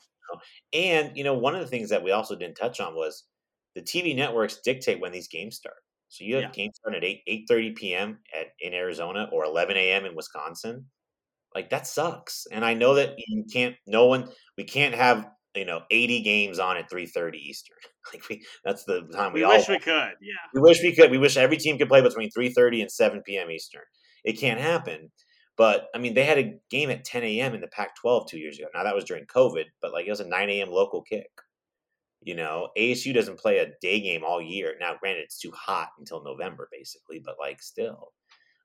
Speaker 1: And, you know, one of the things that we also didn't touch on was the TV networks dictate when these games start. So you have
Speaker 2: Yeah.
Speaker 1: games starting at 8 eight thirty p.m. at in Arizona or eleven a.m. in Wisconsin. Like that sucks. And I know that you can't. No one. We can't have you know eighty games on at three thirty Eastern. Like we. That's the time we,
Speaker 2: we
Speaker 1: all.
Speaker 2: wish we could yeah
Speaker 1: we wish we could. We wish every team could play between three thirty and seven p.m. Eastern. It can't happen. But I mean, they had a game at 10 a.m. in the Pac-12 two years ago. Now that was during COVID, but like it was a 9 a.m. local kick. You know, ASU doesn't play a day game all year. Now, granted, it's too hot until November, basically, but like still.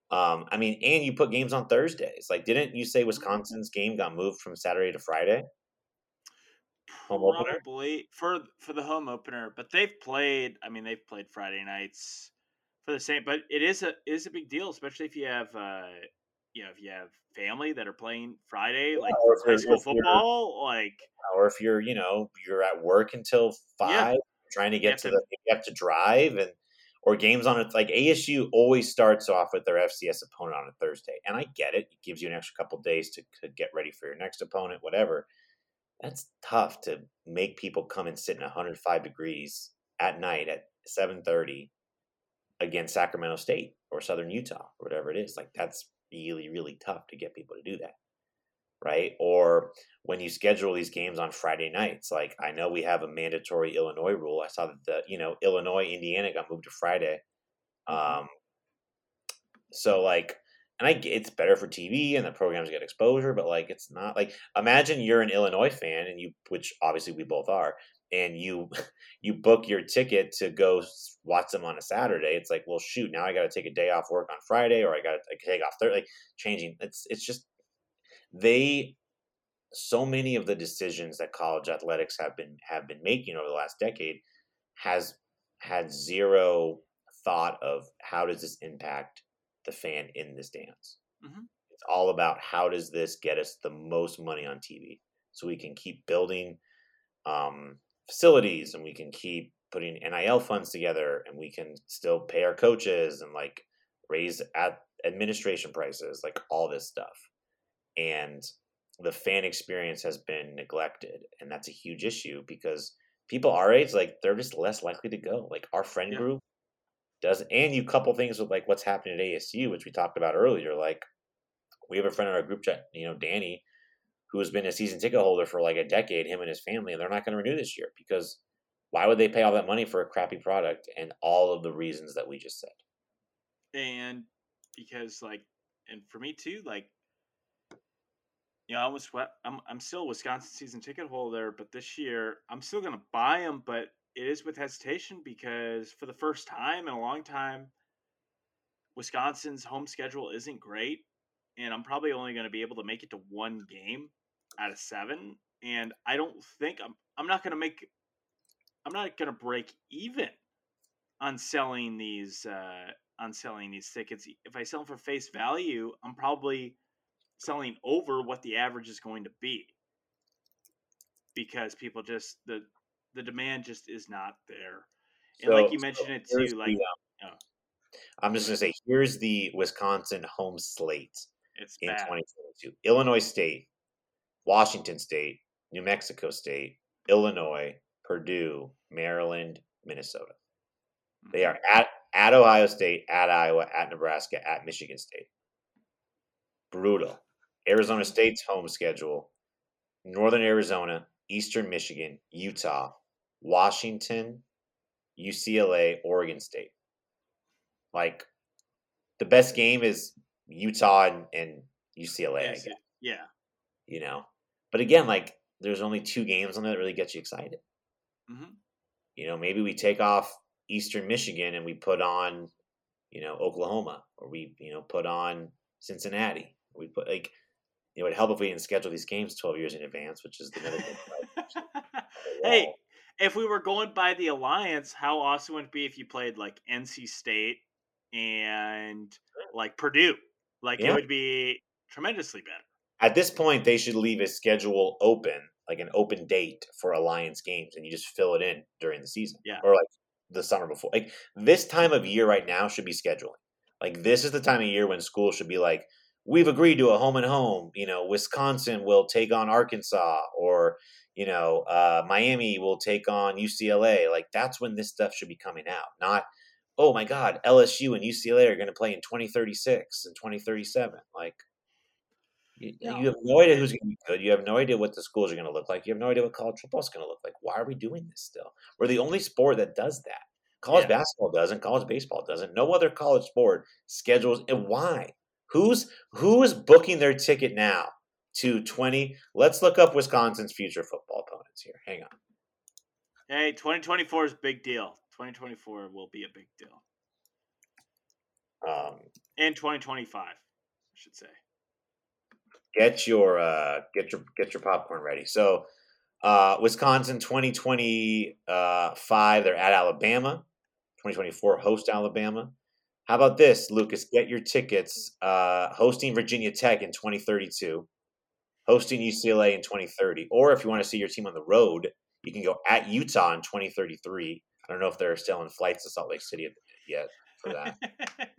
Speaker 1: Um, I mean, and you put games on Thursdays. Like, didn't you say Wisconsin's game got moved from Saturday to Friday? Home opener?
Speaker 2: probably for for the home opener but they've played i mean they've played friday nights for the same but it is a it is a big deal especially if you have uh you know if you have family that are playing friday like high school football like
Speaker 1: Or if you're, you know, you're at work until five, trying to get to
Speaker 2: to-
Speaker 1: the, you have to drive and or games on it. Like ASU always starts off with their FCS opponent on a Thursday, and I get it. It gives you an extra couple days to, to get ready for your next opponent, whatever. That's tough to make people come and sit in 105 degrees at night at 7:30 against Sacramento State or Southern Utah or whatever it is. Like that's really really tough to get people to do that, right? Or when you schedule these games on Friday nights, like I know we have a mandatory Illinois rule. I saw that the you know Illinois Indiana got moved to Friday. Um, so like, and I get it's better for TV and the programs get exposure, but like it's not like imagine you're an Illinois fan and you, which obviously we both are, and you you book your ticket to go watch them on a Saturday. It's like, well, shoot, now I got to take a day off work on Friday, or I got to take off Thursday. Like changing, it's it's just they so many of the decisions that college athletics have been have been making over the last decade has had zero thought of how does this impact the fan in the stands.
Speaker 2: Mhm.
Speaker 1: It's all about how does this get us the most money on TV, so we can keep building um, facilities and we can keep putting NIL funds together and we can still pay our coaches and like raise at administration prices, like all this stuff. And the fan experience has been neglected, and that's a huge issue because people our age, like they're just less likely to go. Like our friend
Speaker 2: Yeah.
Speaker 1: group does, and you couple things with like what's happening at ASU, which we talked about earlier. Like we have a friend in our group chat, you know, Danny, who has been a season ticket holder for like a decade, him and his family, and they're not going to renew this year because why would they pay all that money for a crappy product and all of the reasons that we just said?
Speaker 2: and because like, and for me too, like, you know, I was I'm I'm still a Wisconsin season ticket holder, but this year I'm still gonna buy them, but it is with hesitation because for the first time in a long time, Wisconsin's home schedule isn't great, and I'm probably only going to be able to make it to one game out of seven. And I don't think I'm I'm not going to make I'm not going to break even on selling these uh, on selling these tickets. If I sell them for face value, I'm probably selling over what the average is going to be because people just the the demand just is not there. And so, like you mentioned so it too, like the, um,
Speaker 1: I'm just gonna say here's the Wisconsin home slate it's in bad. 2022: Illinois State, Washington State, New Mexico State, Illinois, Purdue, Maryland, Minnesota. They are at at Ohio State, at Iowa, at Nebraska, at Michigan State. Brutal. Arizona State's home schedule: Northern Arizona, Eastern Michigan, Utah, Washington, UCLA, Oregon State. Like the best game is Utah and, and UCLA. Yes,
Speaker 2: yeah.
Speaker 1: You know, but again, like there's only two games on that really get you excited. Mm-hmm. You know, maybe we take off Eastern Michigan and we put on, you know, Oklahoma, or we you know put on Cincinnati. We put like it would help if we didn't schedule these games 12 years in advance, which is the middle.
Speaker 2: hey, if we were going by the alliance, how awesome would it be if you played like NC State and like Purdue? Like yeah. it would be tremendously better.
Speaker 1: At this point, they should leave a schedule open, like an open date for alliance games, and you just fill it in during the season.
Speaker 2: Yeah.
Speaker 1: Or like the summer before. Like this time of year right now should be scheduling. Like this is the time of year when schools should be like, we've agreed to a home and home. You know, Wisconsin will take on Arkansas, or you know, uh, Miami will take on UCLA. Like that's when this stuff should be coming out, not oh my God, LSU and UCLA are going to play in 2036 and 2037. Like you, no. you have no idea who's going to be good. You have no idea what the schools are going to look like. You have no idea what college football is going to look like. Why are we doing this still? We're the only sport that does that. College yeah. basketball doesn't. College baseball doesn't. No other college sport schedules. And why? Who's who is booking their ticket now to 20? Let's look up Wisconsin's future football opponents here. Hang on.
Speaker 2: Hey, 2024 is big deal. 2024 will be a big deal.
Speaker 1: Um,
Speaker 2: and 2025, I should say.
Speaker 1: Get your uh, get your get your popcorn ready. So, uh, Wisconsin 2025, they're at Alabama. 2024 host Alabama. How about this, Lucas? Get your tickets. Uh, hosting Virginia Tech in 2032, hosting UCLA in 2030, or if you want to see your team on the road, you can go at Utah in 2033. I don't know if they're still in flights to Salt Lake City yet for that.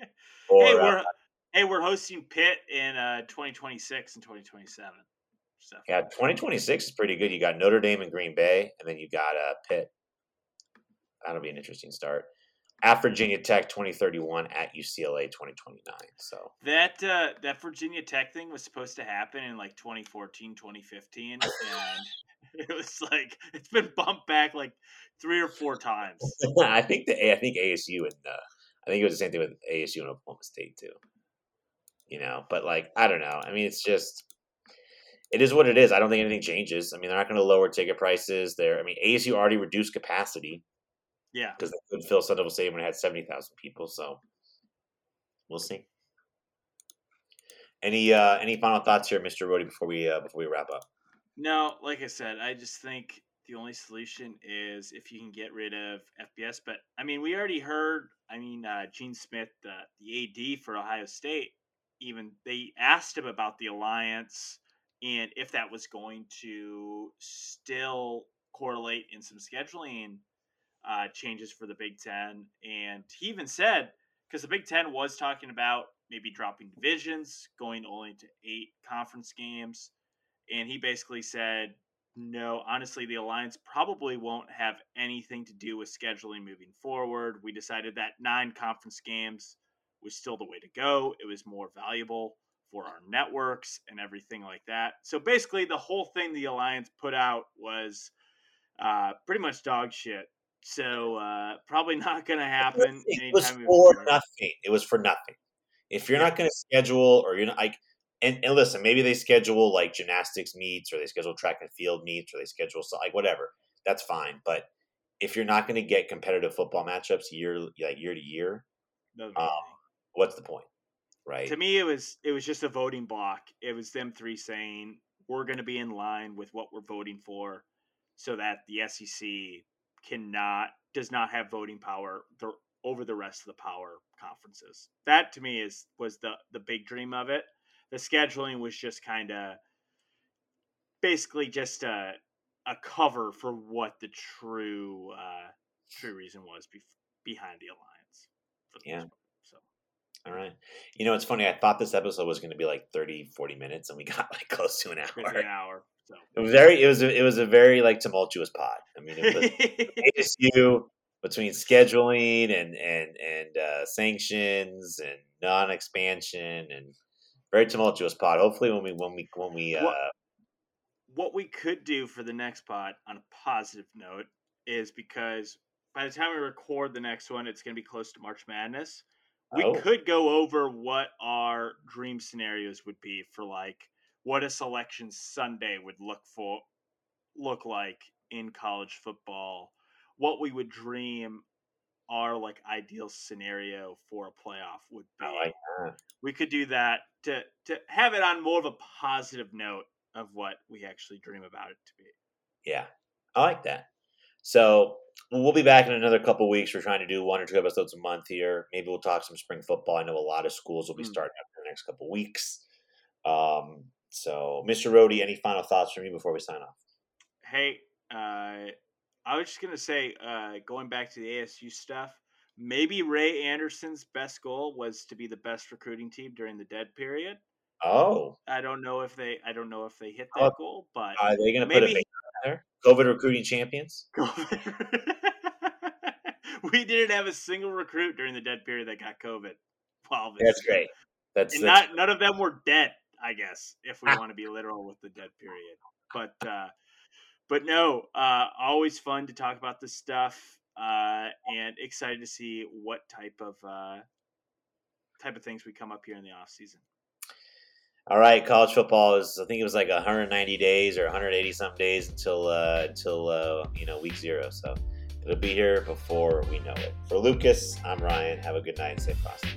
Speaker 2: or, hey, we're uh, hey, we're hosting Pitt in uh, 2026 and 2027.
Speaker 1: So. Yeah, 2026 is pretty good. You got Notre Dame and Green Bay, and then you got uh, Pitt. That'll be an interesting start at Virginia Tech 2031 at UCLA 2029. So
Speaker 2: that uh, that Virginia Tech thing was supposed to happen in like 2014, 2015, and it was like it's been bumped back like three or four times.
Speaker 1: I think the I think ASU and uh, I think it was the same thing with ASU and Oklahoma State too. You know, but like I don't know. I mean, it's just it is what it is. I don't think anything changes. I mean, they're not going to lower ticket prices. There. I mean, ASU already reduced capacity
Speaker 2: yeah,
Speaker 1: because they couldn't fill Sun Devil Stadium when it had seventy thousand people. So we'll see. Any uh, any final thoughts here, Mister Rohde, before we uh, before we wrap up?
Speaker 2: No, like I said, I just think the only solution is if you can get rid of FBS. But I mean, we already heard. I mean, uh, Gene Smith, the the AD for Ohio State, even they asked him about the alliance and if that was going to still correlate in some scheduling uh, changes for the Big Ten. And he even said, because the Big Ten was talking about maybe dropping divisions, going only to eight conference games. And he basically said, no, honestly, the alliance probably won't have anything to do with scheduling moving forward. We decided that nine conference games was still the way to go. It was more valuable for our networks and everything like that. So basically, the whole thing the alliance put out was uh, pretty much dog shit So uh, probably not going to happen.
Speaker 1: It was for nothing. It was for nothing. If you're not going to schedule, or you're not like, and, and listen, maybe they schedule like gymnastics meets, or they schedule track and field meets, or they schedule like whatever. That's fine. But if you're not going to get competitive football matchups year like year to year, um, what's the point? Right.
Speaker 2: To me, it was it was just a voting block. It was them three saying we're going to be in line with what we're voting for, so that the SEC cannot does not have voting power over the rest of the power conferences. That to me is was the the big dream of it. The scheduling was just kind of basically just a a cover for what the true uh, true reason was be- behind the alliance.
Speaker 1: yeah. So. All right. You know, it's funny. I thought this episode was going to be like 30, 40 minutes, and we got like close to an hour.
Speaker 2: An hour. So.
Speaker 1: It was very. It was. A, it was a very like tumultuous pod. I mean, it was ASU between scheduling and and and uh, sanctions and non-expansion and very tumultuous pod. Hopefully, when we when we when we uh,
Speaker 2: what, what we could do for the next pod on a positive note is because by the time we record the next one, it's going to be close to March Madness. We oh. could go over what our dream scenarios would be for like what a selection Sunday would look for look like in college football, what we would dream our like ideal scenario for a playoff would be.
Speaker 1: Like
Speaker 2: we could do that to to have it on more of a positive note of what we actually dream about it to be.
Speaker 1: Yeah, I like that. So we'll be back in another couple weeks. We're trying to do one or two episodes a month here. Maybe we'll talk some spring football. I know a lot of schools will be mm. starting in the next couple weeks. Um, so, Mr. Rohde, any final thoughts from you before we sign off?
Speaker 2: Hey, uh, I was just gonna say, uh, going back to the ASU stuff, maybe Ray Anderson's best goal was to be the best recruiting team during the dead period.
Speaker 1: Oh,
Speaker 2: I don't know if they, I don't know if they hit that oh, goal, but
Speaker 1: are they going to put a there? COVID recruiting champions.
Speaker 2: we didn't have a single recruit during the dead period that got COVID.
Speaker 1: Wow, that's great. That's,
Speaker 2: that's not none of them were dead. I guess, if we want to be literal with the dead period. But uh, but no, uh, always fun to talk about this stuff, uh, and excited to see what type of uh, type of things we come up here in the off season.
Speaker 1: All right, college football is I think it was like 190 days or 180 some days until uh, until uh, you know week zero. So it'll be here before we know it. For Lucas, I'm Ryan. Have a good night and stay frosty.